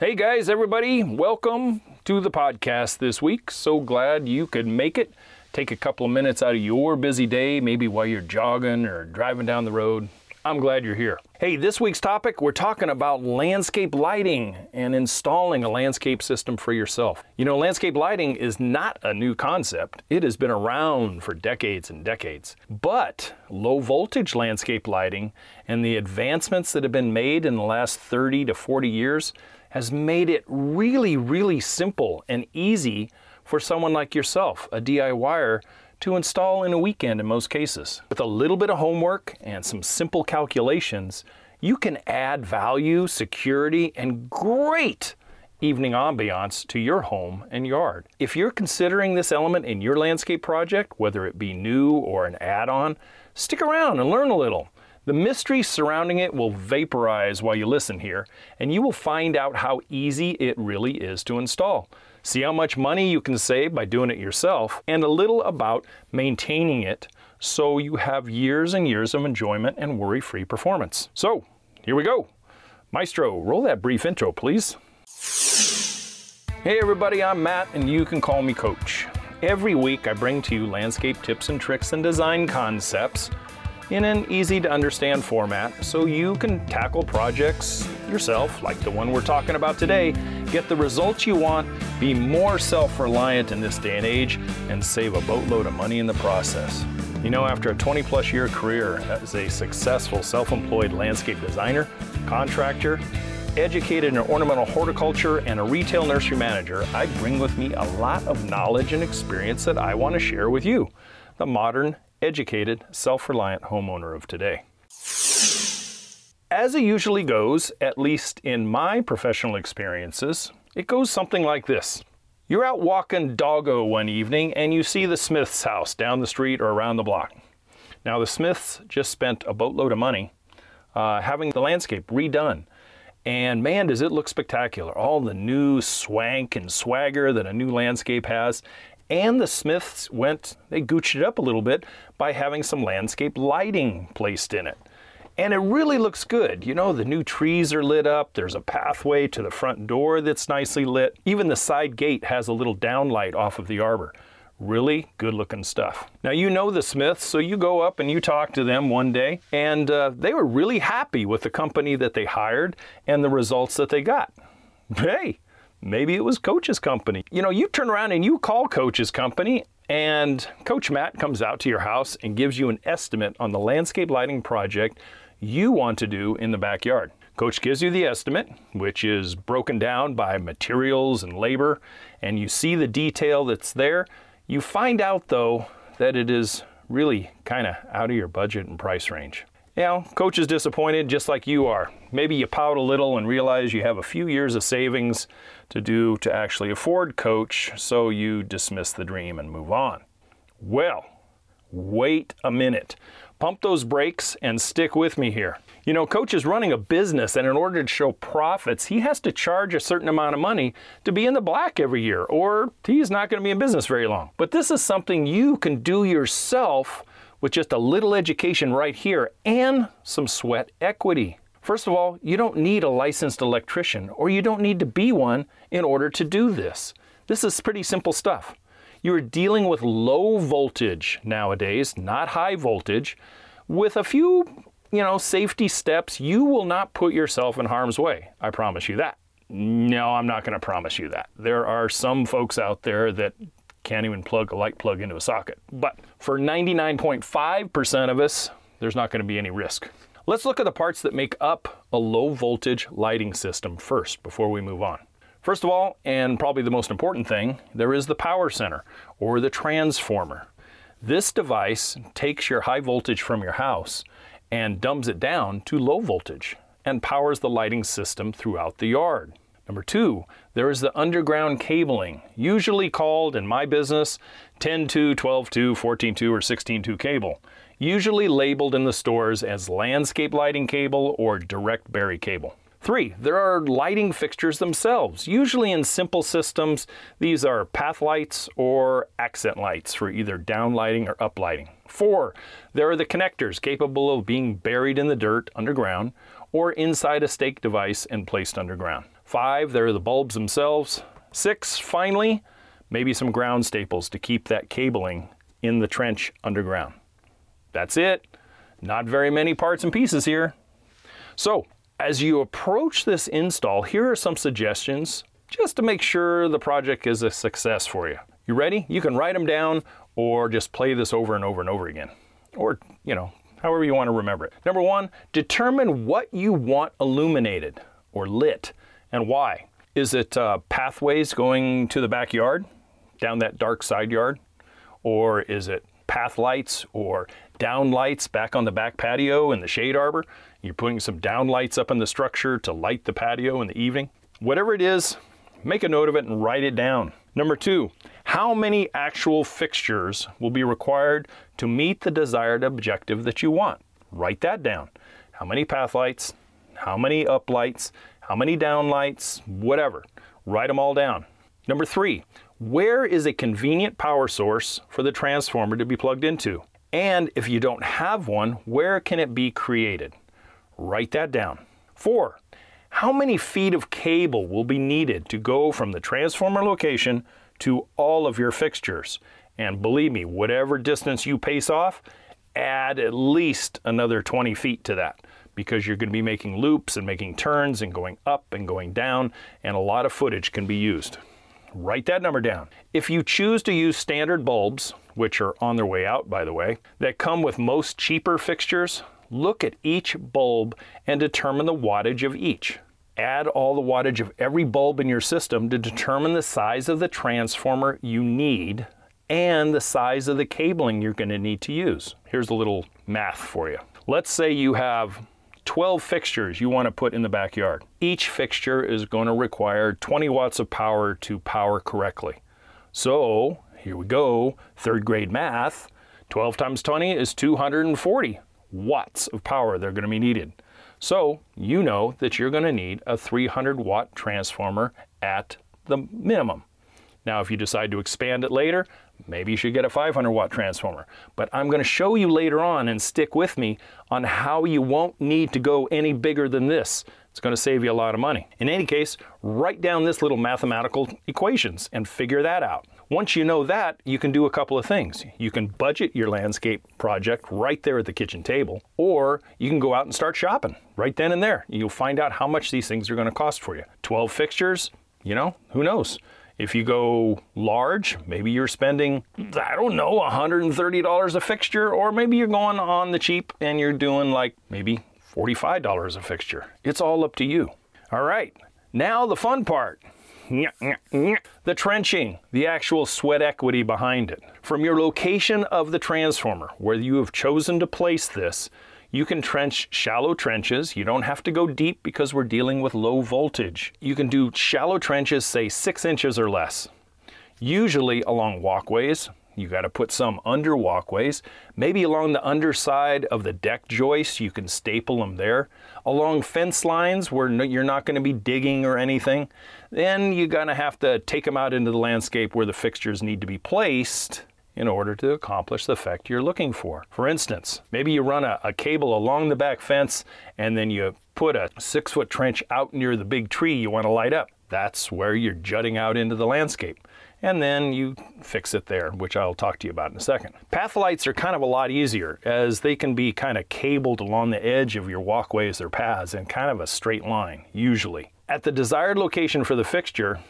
Hey guys, everybody, welcome to the podcast this week. So glad you could make it. Take a couple of minutes out of your busy day, maybe while you're jogging or driving down the road. I'm glad you're here. Hey, this week's topic, we're talking about landscape lighting and installing a landscape system for yourself. You know, landscape lighting is not a new concept. It has been around for decades and decades. But low voltage landscape lighting and the advancements that have been made in the last 30 to 40 years has made it really, really simple and easy for someone like yourself, a DIYer, to install in a weekend in most cases. With a little bit of homework and some simple calculations, you can add value, security, and great evening ambiance to your home and yard. If you're considering this element in your landscape project, whether it be new or an add on, stick around and learn a little. The mystery surrounding it will vaporize while you listen here, and you will find out how easy it really is to install. See how much money you can save by doing it yourself, and a little about maintaining it so you have years and years of enjoyment and worry free performance. So, here we go. Maestro, roll that brief intro, please. Hey, everybody, I'm Matt, and you can call me Coach. Every week, I bring to you landscape tips and tricks and design concepts in an easy to understand format so you can tackle projects yourself, like the one we're talking about today, get the results you want, be more self reliant in this day and age, and save a boatload of money in the process. You know, after a 20 plus year career as a successful self employed landscape designer, contractor, educated in ornamental horticulture, and a retail nursery manager, I bring with me a lot of knowledge and experience that I want to share with you, the modern educated, self reliant homeowner of today. As it usually goes, at least in my professional experiences, it goes something like this. You're out walking doggo one evening and you see the Smith's house down the street or around the block. Now, the Smiths just spent a boatload of money uh, having the landscape redone. And man, does it look spectacular. All the new swank and swagger that a new landscape has. And the Smiths went, they gooched it up a little bit by having some landscape lighting placed in it. And it really looks good. You know, the new trees are lit up, there's a pathway to the front door that's nicely lit. Even the side gate has a little downlight off of the arbor. Really good looking stuff. Now, you know the Smiths, so you go up and you talk to them one day, and uh, they were really happy with the company that they hired and the results that they got. Hey, Maybe it was Coach's company. You know, you turn around and you call Coach's company, and Coach Matt comes out to your house and gives you an estimate on the landscape lighting project you want to do in the backyard. Coach gives you the estimate, which is broken down by materials and labor, and you see the detail that's there. You find out, though, that it is really kind of out of your budget and price range. Know, coach is disappointed just like you are. Maybe you pout a little and realize you have a few years of savings to do to actually afford coach, so you dismiss the dream and move on. Well, wait a minute. Pump those brakes and stick with me here. You know, Coach is running a business, and in order to show profits, he has to charge a certain amount of money to be in the black every year, or he's not going to be in business very long. But this is something you can do yourself with just a little education right here and some sweat equity. First of all, you don't need a licensed electrician or you don't need to be one in order to do this. This is pretty simple stuff. You're dealing with low voltage nowadays, not high voltage. With a few, you know, safety steps, you will not put yourself in harm's way. I promise you that. No, I'm not going to promise you that. There are some folks out there that can't even plug a light plug into a socket. But for 99.5% of us, there's not going to be any risk. Let's look at the parts that make up a low voltage lighting system first before we move on. First of all, and probably the most important thing, there is the power center or the transformer. This device takes your high voltage from your house and dumbs it down to low voltage and powers the lighting system throughout the yard. Number two, there is the underground cabling, usually called in my business 10 2, 12 2, 14 2, or 16 2 cable, usually labeled in the stores as landscape lighting cable or direct bury cable. Three, there are lighting fixtures themselves. Usually in simple systems, these are path lights or accent lights for either down lighting or up lighting. Four, there are the connectors capable of being buried in the dirt underground or inside a stake device and placed underground. Five, there are the bulbs themselves. Six, finally, maybe some ground staples to keep that cabling in the trench underground. That's it. Not very many parts and pieces here. So, as you approach this install, here are some suggestions just to make sure the project is a success for you. You ready? You can write them down or just play this over and over and over again. Or, you know, however you want to remember it. Number one, determine what you want illuminated or lit and why. Is it uh, pathways going to the backyard, down that dark side yard? Or is it path lights or down lights back on the back patio in the shade arbor? You're putting some down lights up in the structure to light the patio in the evening. Whatever it is, make a note of it and write it down. Number two, how many actual fixtures will be required to meet the desired objective that you want? Write that down. How many path lights? How many up lights? How many down lights? Whatever. Write them all down. Number three, where is a convenient power source for the transformer to be plugged into? And if you don't have one, where can it be created? Write that down. Four, how many feet of cable will be needed to go from the transformer location to all of your fixtures? And believe me, whatever distance you pace off, add at least another 20 feet to that because you're going to be making loops and making turns and going up and going down, and a lot of footage can be used. Write that number down. If you choose to use standard bulbs, which are on their way out by the way, that come with most cheaper fixtures, look at each bulb and determine the wattage of each. Add all the wattage of every bulb in your system to determine the size of the transformer you need and the size of the cabling you're going to need to use. Here's a little math for you. Let's say you have 12 fixtures you want to put in the backyard. Each fixture is going to require 20 watts of power to power correctly. So, here we go, third grade math. 12 times 20 is 240 watts of power they're going to be needed. So you know that you're going to need a 300 watt transformer at the minimum. Now, if you decide to expand it later, maybe you should get a 500 watt transformer. But I'm going to show you later on and stick with me on how you won't need to go any bigger than this. It's going to save you a lot of money. In any case, write down this little mathematical equations and figure that out. Once you know that, you can do a couple of things. You can budget your landscape project right there at the kitchen table, or you can go out and start shopping right then and there. You'll find out how much these things are going to cost for you. 12 fixtures, you know, who knows? If you go large, maybe you're spending, I don't know, $130 a fixture, or maybe you're going on the cheap and you're doing like maybe $45 a fixture. It's all up to you. All right, now the fun part. The trenching, the actual sweat equity behind it. From your location of the transformer, where you have chosen to place this, you can trench shallow trenches. You don't have to go deep because we're dealing with low voltage. You can do shallow trenches, say six inches or less. Usually along walkways, you got to put some under walkways. Maybe along the underside of the deck joists, you can staple them there. Along fence lines where you're not going to be digging or anything, then you're going to have to take them out into the landscape where the fixtures need to be placed in order to accomplish the effect you're looking for. For instance, maybe you run a, a, cable along the back fence and then you put a six foot trench out near the big tree you want to light up. That's where you're jutting out into the landscape and then you fix it there, which I'll talk to you about in a second. Path lights are kind of a lot easier as they can be kind of cabled along the edge of your walkways or paths in kind of a straight line, usually. At the desired location for the fixture,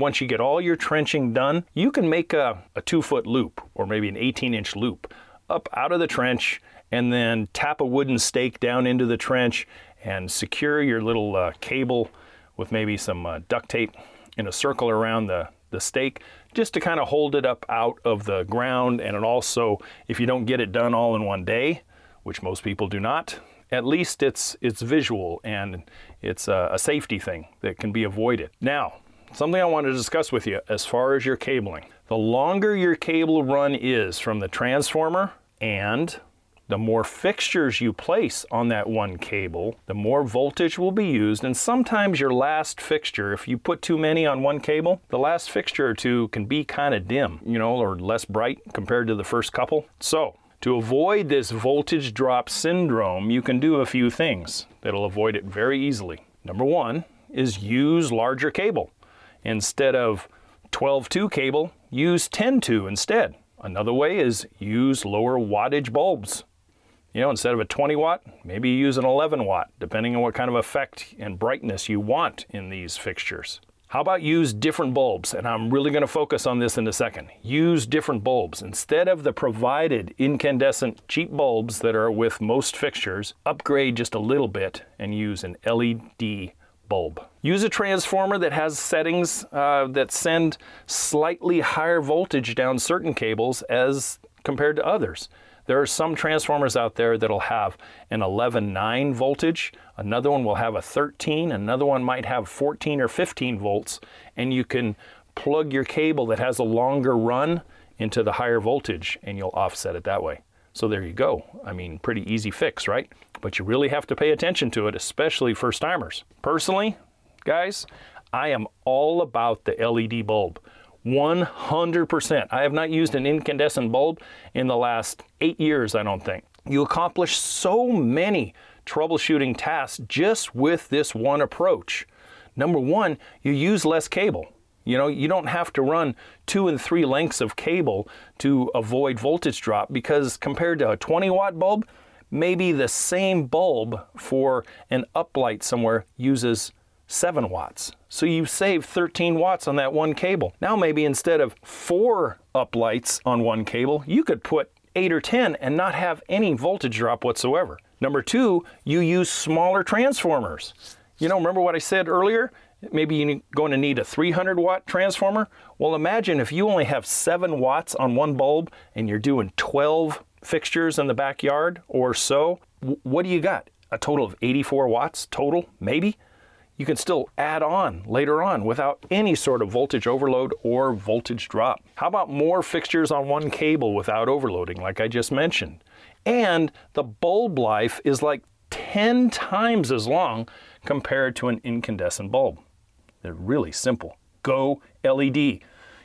once you get all your trenching done, you can make a, a two foot loop or maybe an 18 inch loop up out of the trench and then tap a wooden stake down into the trench and secure your little uh, cable with maybe some uh, duct tape in a circle around the, the stake just to kind of hold it up out of the ground. And it also, if you don't get it done all in one day, which most people do not, at least it's it's visual and it's a, a safety thing that can be avoided. Now, something I want to discuss with you as far as your cabling. The longer your cable run is from the transformer and the more fixtures you place on that one cable, the more voltage will be used. And sometimes your last fixture, if you put too many on one cable, the last fixture or two can be kind of dim, you know, or less bright compared to the first couple. So, to avoid this voltage drop syndrome, you can do a few things that'll avoid it very easily. Number one, is use larger cable. Instead of 12-2 cable, use 10-2 instead. Another way is use lower wattage bulbs. You know, instead of a 20 watt, maybe use an 11 watt, depending on what kind of effect and brightness you want in these fixtures. How about use different bulbs? And I'm really going to focus on this in a second. Use different bulbs. Instead of the provided incandescent cheap bulbs that are with most fixtures, upgrade just a little bit and use an LED bulb. Use a transformer that has settings uh, that send slightly higher voltage down certain cables as compared to others. There are some transformers out there that'll have an 11.9 voltage, another one will have a 13, another one might have 14 or 15 volts, and you can plug your cable that has a longer run into the higher voltage and you'll offset it that way. So there you go. I mean, pretty easy fix, right? But you really have to pay attention to it, especially first timers. Personally, guys, I am all about the LED bulb. 100%. I have not used an incandescent bulb in the last eight years, I don't think. You accomplish so many troubleshooting tasks just with this one approach. Number one, you use less cable. You know, you don't have to run two and three lengths of cable to avoid voltage drop because compared to a 20 watt bulb, maybe the same bulb for an uplight somewhere uses 7 watts. So you save 13 watts on that one cable. Now maybe instead of four uplights on one cable, you could put 8 or 10 and not have any voltage drop whatsoever. Number two, you use smaller transformers. You know, remember what I said earlier? Maybe you're going to need a 300 watt transformer. Well, imagine if you only have 7 watts on one bulb and you're doing 12 fixtures in the backyard or so. What do you got? A total of 84 watts total, maybe? you can still add on later on without any sort of voltage overload or voltage drop. How about more fixtures on one cable without overloading, like I just mentioned? And the bulb life is like 10 times as long compared to an incandescent bulb. They're really simple. Go LED.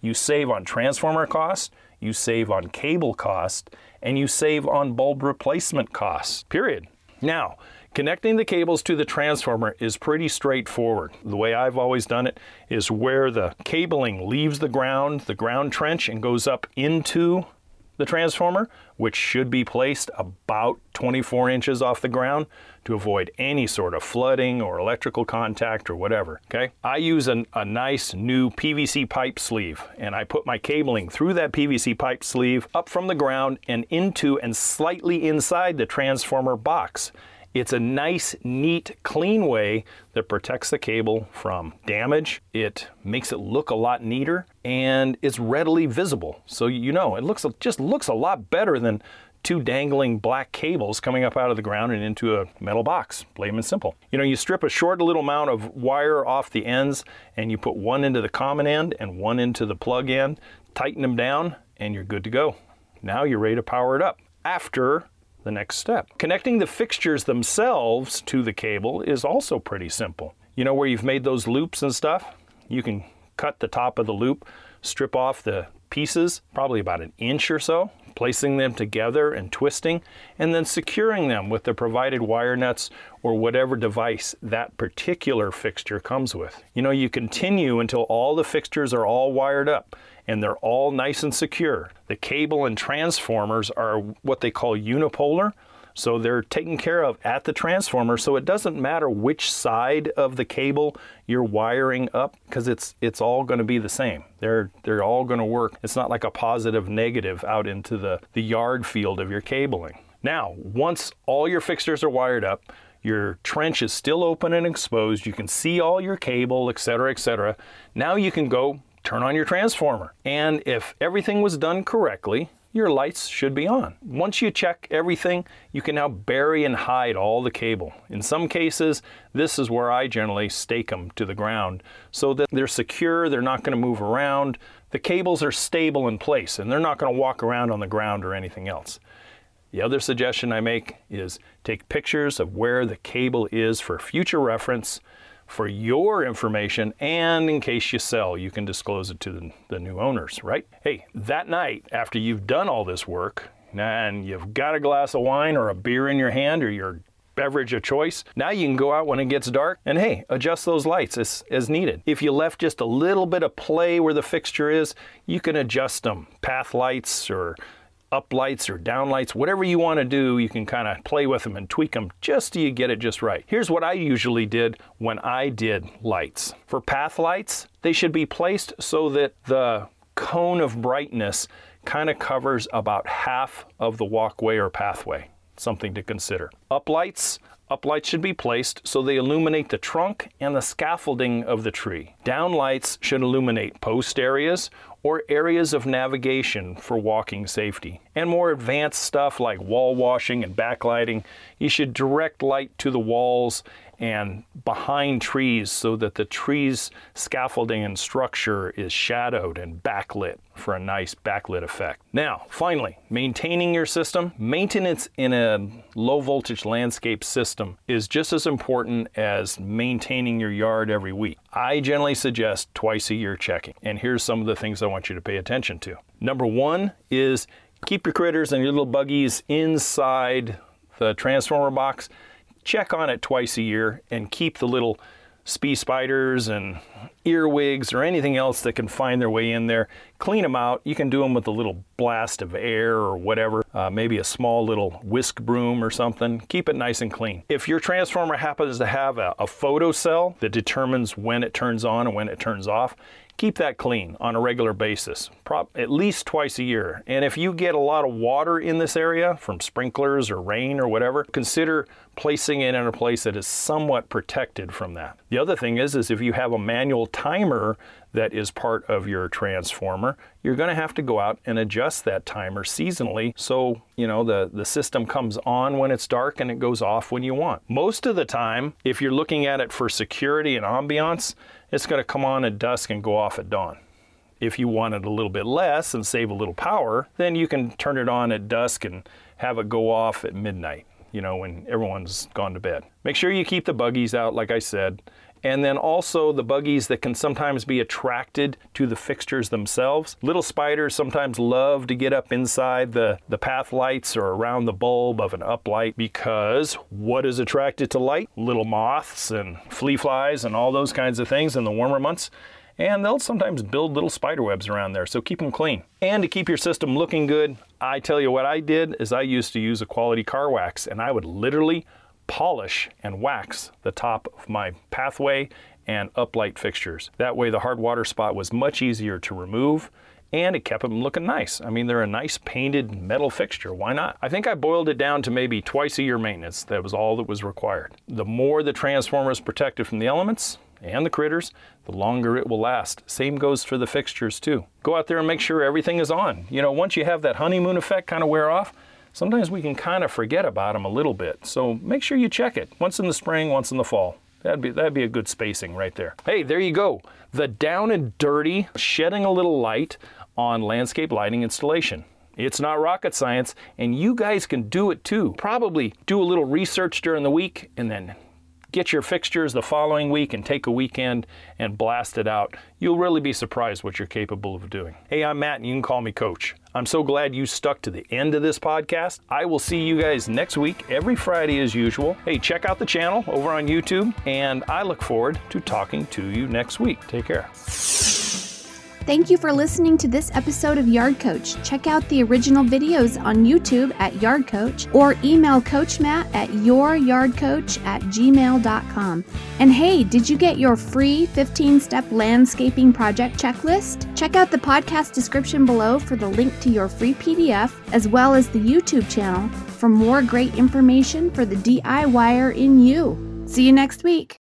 You save on transformer cost, you save on cable cost, and you save on bulb replacement costs, period. Now, Connecting the cables to the transformer is pretty straightforward. The way I've always done it is where the cabling leaves the ground, the ground trench, and goes up into the transformer, which should be placed about 24 inches off the ground to avoid any sort of flooding or electrical contact or whatever. Okay, I use an, a nice new PVC pipe sleeve and I put my cabling through that PVC pipe sleeve up from the ground and into and slightly inside the transformer box. It's a nice, neat, clean way that protects the cable from damage. It makes it look a lot neater and it's readily visible. So you know, it looks just looks a lot better than two dangling black cables coming up out of the ground and into a metal box, plain and simple. You know, you strip a short little amount of wire off the ends and you put one into the common end and one into the plug end, tighten them down, and you're good to go. Now you're ready to power it up. After the next step. Connecting the fixtures themselves to the cable is also pretty simple. You know where you've made those loops and stuff? You can cut the top of the loop, strip off the pieces, probably about an inch or so, placing them together and twisting, and then securing them with the provided wire nuts or whatever device that particular fixture comes with. You know, you continue until all the fixtures are all wired up and they're all nice and secure. The cable and transformers are what they call unipolar. So they're taken care of at the transformer. So it doesn't matter which side of the cable you're wiring up because it's it's all going to be the same. They're they're all going to work. It's not like a positive negative out into the, the yard field of your cabling. Now, once all your fixtures are wired up, your trench is still open and exposed. You can see all your cable, etc., etc. Now you can go turn on your transformer. And if everything was done correctly, your lights should be on. Once you check everything, you can now bury and hide all the cable. In some cases, this is where I generally stake them to the ground so that they're secure, they're not going to move around. The cables are stable in place and they're not going to walk around on the ground or anything else. The other suggestion I make is take pictures of where the cable is for future reference for your information and in case you sell, you can disclose it to the, the, new owners, right? Hey, that night after you've done all this work and you've got a glass of wine or a beer in your hand or you're beverage of choice. Now you can go out when it gets dark and hey, adjust those lights as, as needed. If you left just a little bit of play where the fixture is, you can adjust them. Path lights or up lights or down lights, whatever you want to do, you can kind of play with them and tweak them just till you get it just right. Here's what I usually did when I did lights. For path lights, they should be placed so that the cone of brightness kind of covers about half of the walkway or pathway. Something to consider. Up Uplights, Uplights should be placed so they illuminate the trunk and the scaffolding of the tree. Downlights should illuminate post areas or areas of navigation for walking safety. And more advanced stuff like wall washing and backlighting, you should direct light to the walls and behind trees so that the tree's scaffolding and structure is shadowed and backlit for a nice backlit effect. Now, finally, maintaining your system. Maintenance in a low voltage landscape system is just as important as maintaining your yard every week. I generally suggest twice a year checking. And here's some of the things I want you to pay attention to. Number one is keep your critters and your little buggies inside the transformer box check on it twice a year and keep the little spee spiders and earwigs or anything else that can find their way in there. Clean them out. You can do them with a little blast of air or whatever, uh, maybe a small little whisk broom or something. Keep it nice and clean. If your transformer happens to have a, a photo cell that determines when it turns on and when it turns off, keep that clean on a regular basis, at least twice a year. And if you get a lot of water in this area from sprinklers or rain or whatever, consider placing it in a place that is somewhat protected from that. The other thing is, is if you have a manual timer that is part of your transformer, you're going to have to go out and adjust that timer seasonally so, you know, the, the system comes on when it's dark and it goes off when you want. Most of the time, if you're looking at it for security and ambiance, it's going to come on at dusk and go off at dawn. If you want it a little bit less and save a little power, then you can turn it on at dusk and have it go off at midnight, you know, when everyone's gone to bed. Make sure you keep the buggies out, like I said. And then also the buggies that can sometimes be attracted to the fixtures themselves. Little spiders sometimes love to get up inside the, the path lights or around the bulb of an uplight because what is attracted to light? Little moths and flea flies and all those kinds of things in the warmer months and they'll sometimes build little spider webs around there, so keep them clean. And to keep your system looking good, I tell you what I did is I used to use a quality car wax and I would literally polish and wax the top of my pathway and uplight fixtures. That way the hard water spot was much easier to remove and it kept them looking nice. I mean, they're a nice painted metal fixture. Why not? I think I boiled it down to maybe twice a year maintenance. That was all that was required. The more the transformer is protected from the elements and the critters, the longer it will last. Same goes for the fixtures too. Go out there and make sure everything is on. You know, once you have that honeymoon effect kind of wear off, sometimes we can kind of forget about them a little bit. So make sure you check it once in the spring, once in the fall. That'd be that'd be a good spacing right there. Hey, there you go. The down and dirty, shedding a little light on landscape lighting installation. It's not rocket science, and you guys can do it too. Probably do a little research during the week and then get your fixtures the following week and take a weekend and blast it out. You'll really be surprised what you're capable of doing. Hey, I'm Matt, and you can call me Coach. I'm so glad you stuck to the end of this podcast. I will see you guys next week, every Friday as usual. Hey, check out the channel over on YouTube, and I look forward to talking to you next week. Take care. Thank you for listening to this episode of Yard Coach. Check out the original videos on YouTube at Yard Coach or email Coach Matt at youryardcoach at gmail.com. And hey, did you get your free 15 step landscaping project checklist? Check out the podcast description below for the link to your free PDF as well as the YouTube channel for more great information for the DIYer in you. See you next week.